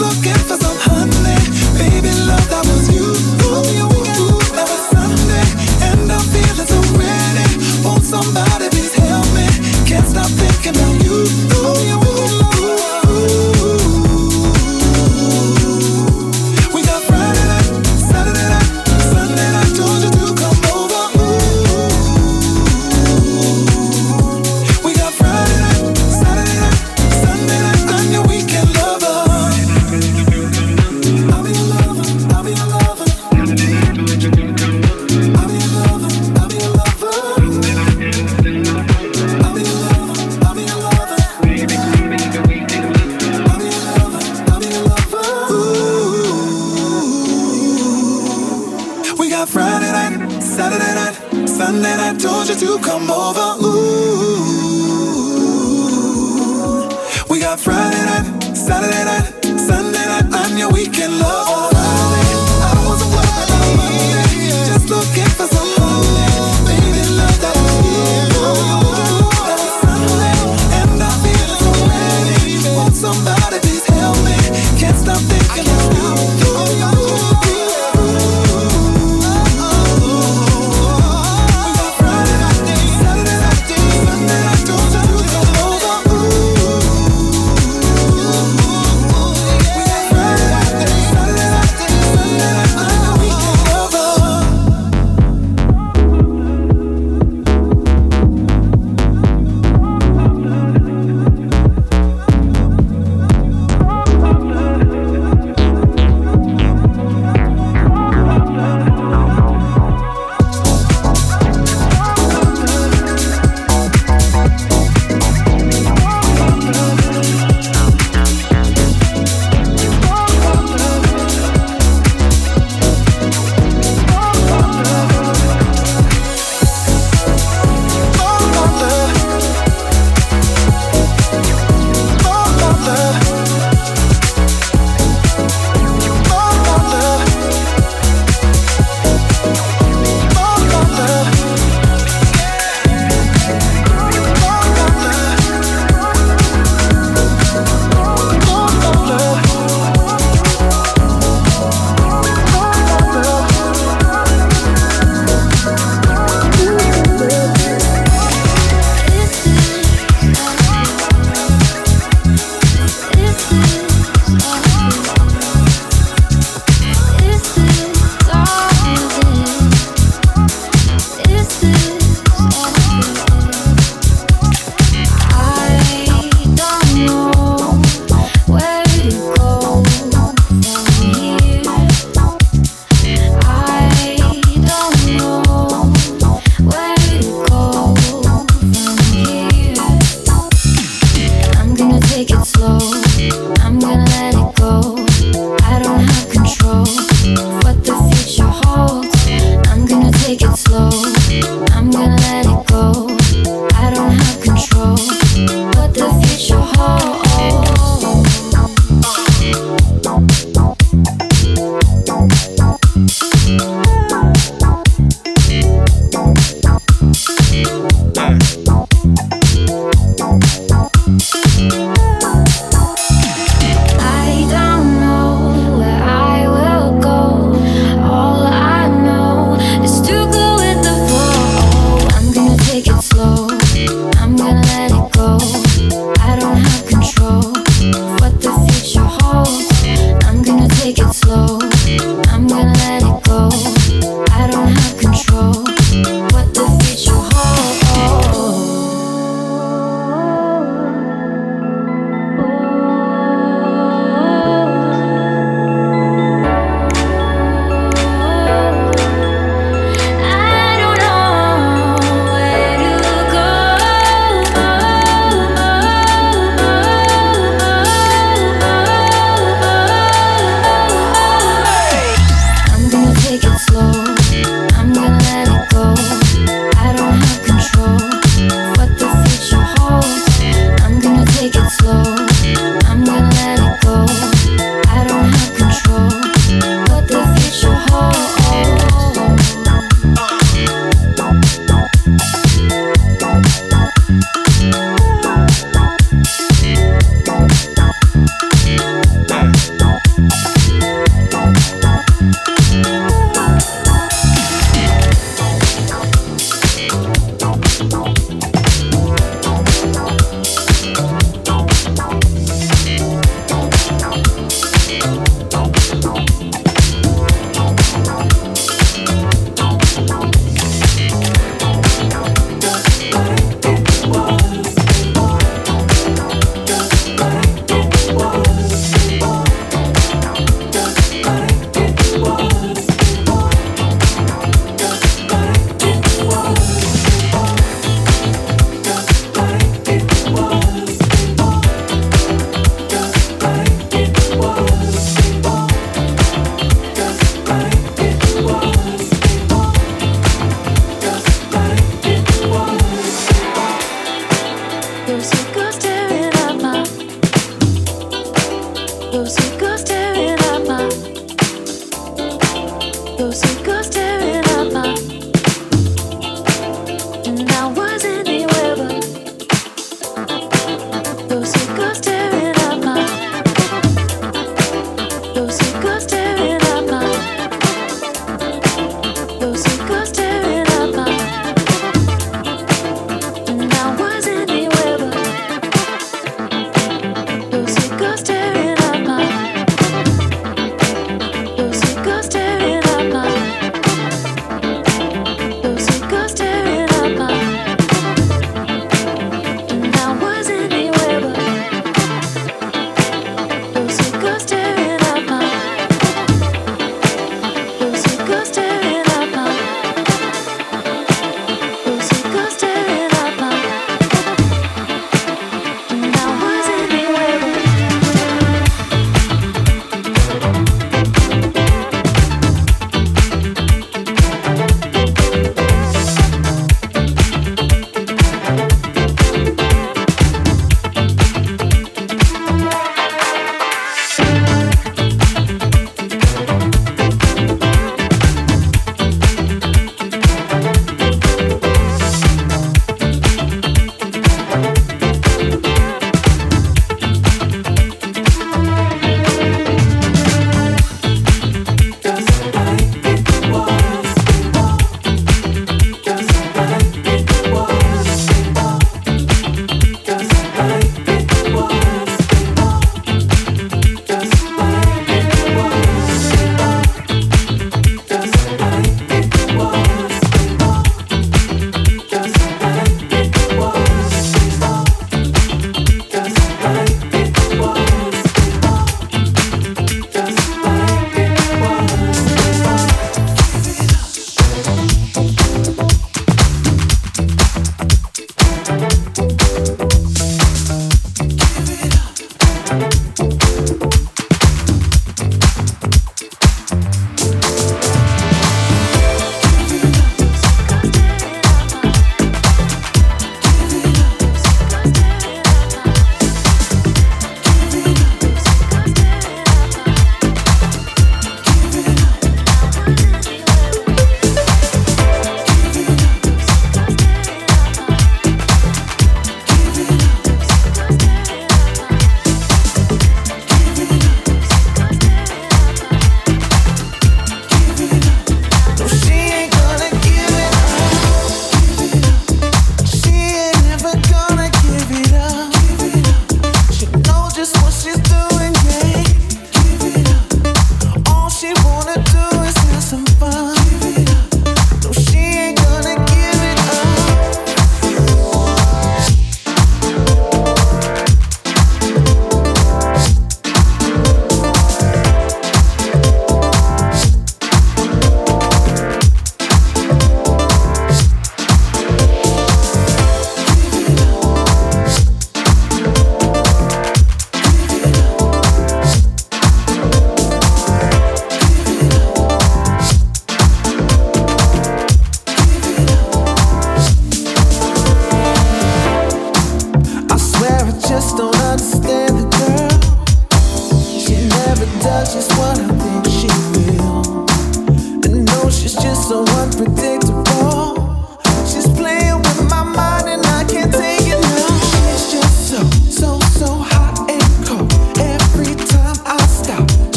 looking for something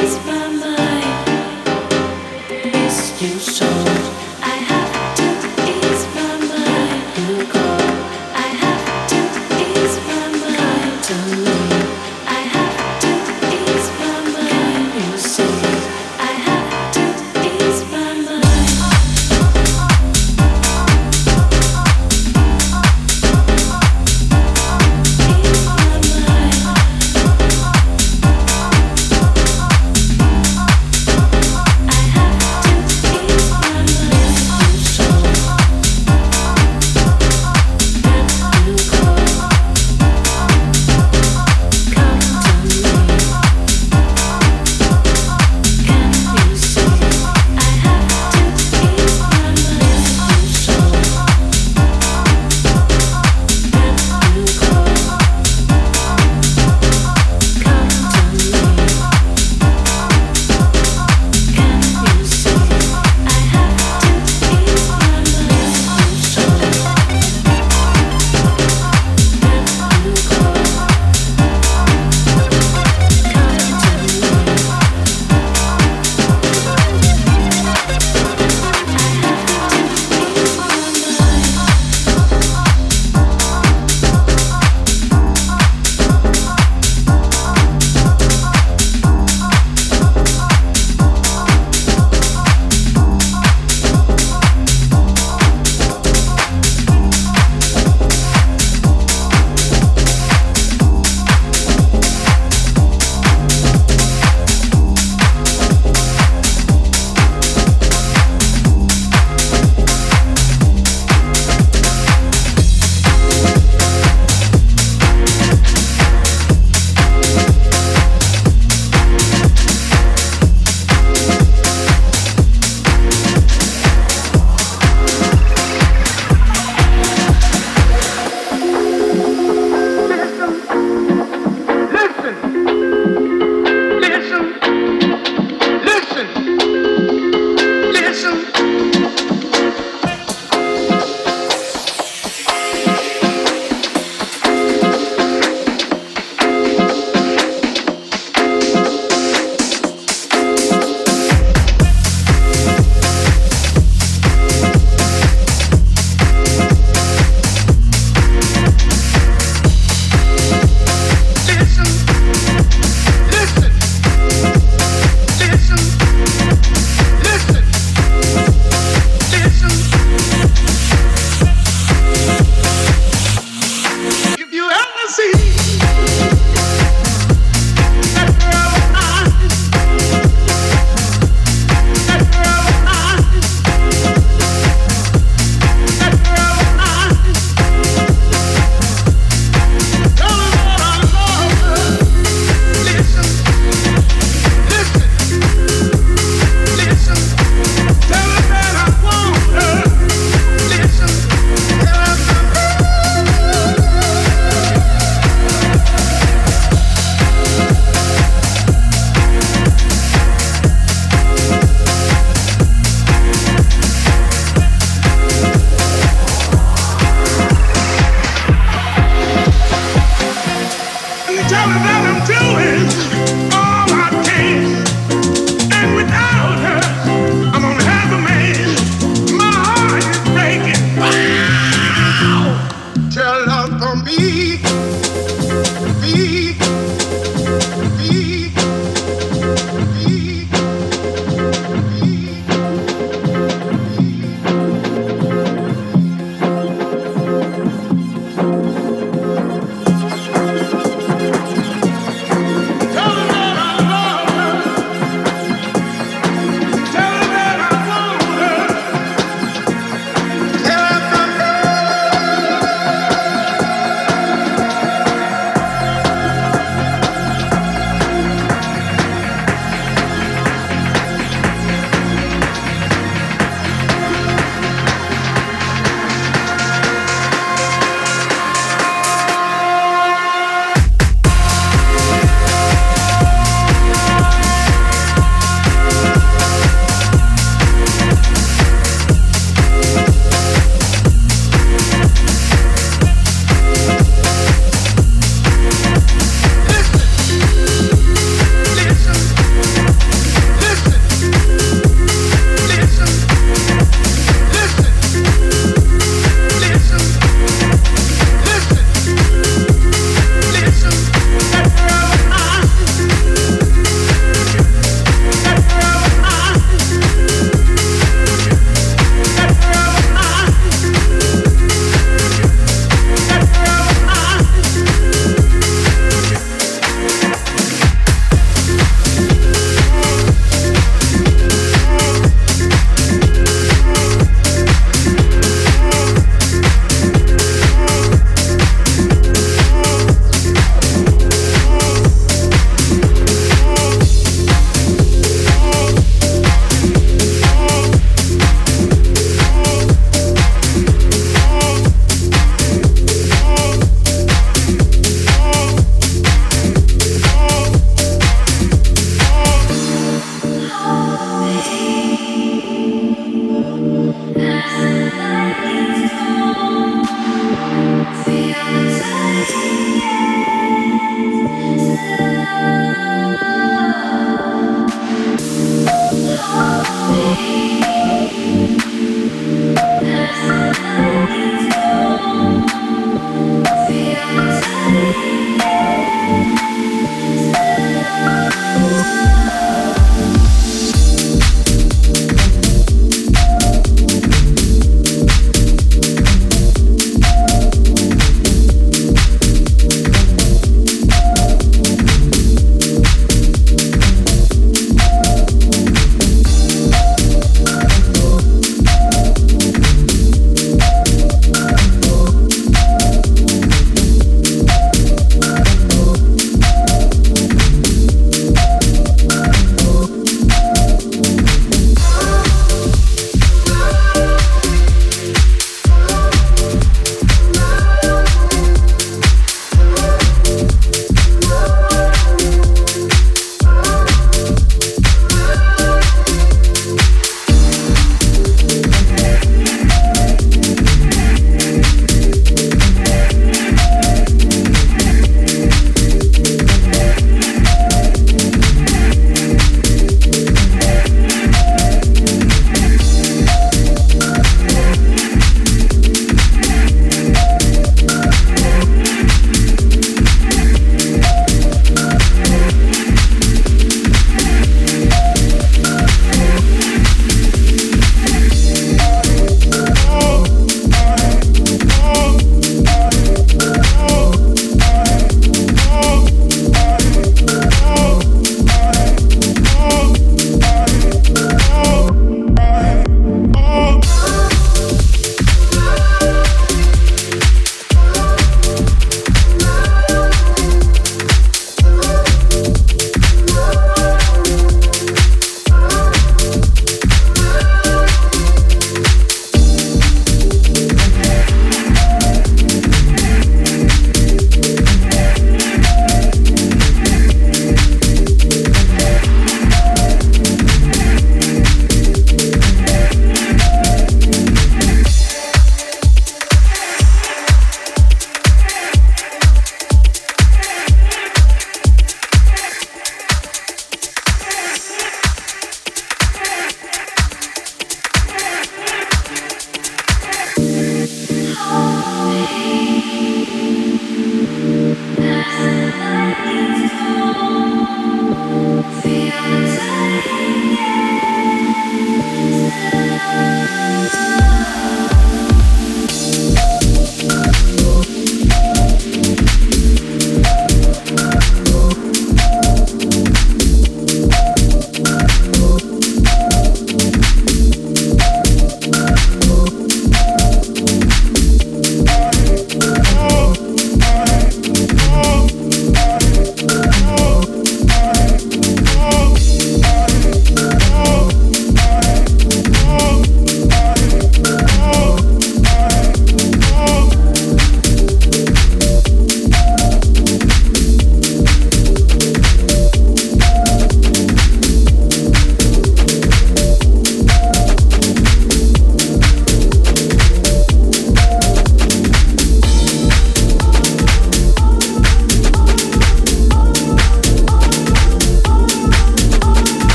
It's my mind. Miss you so.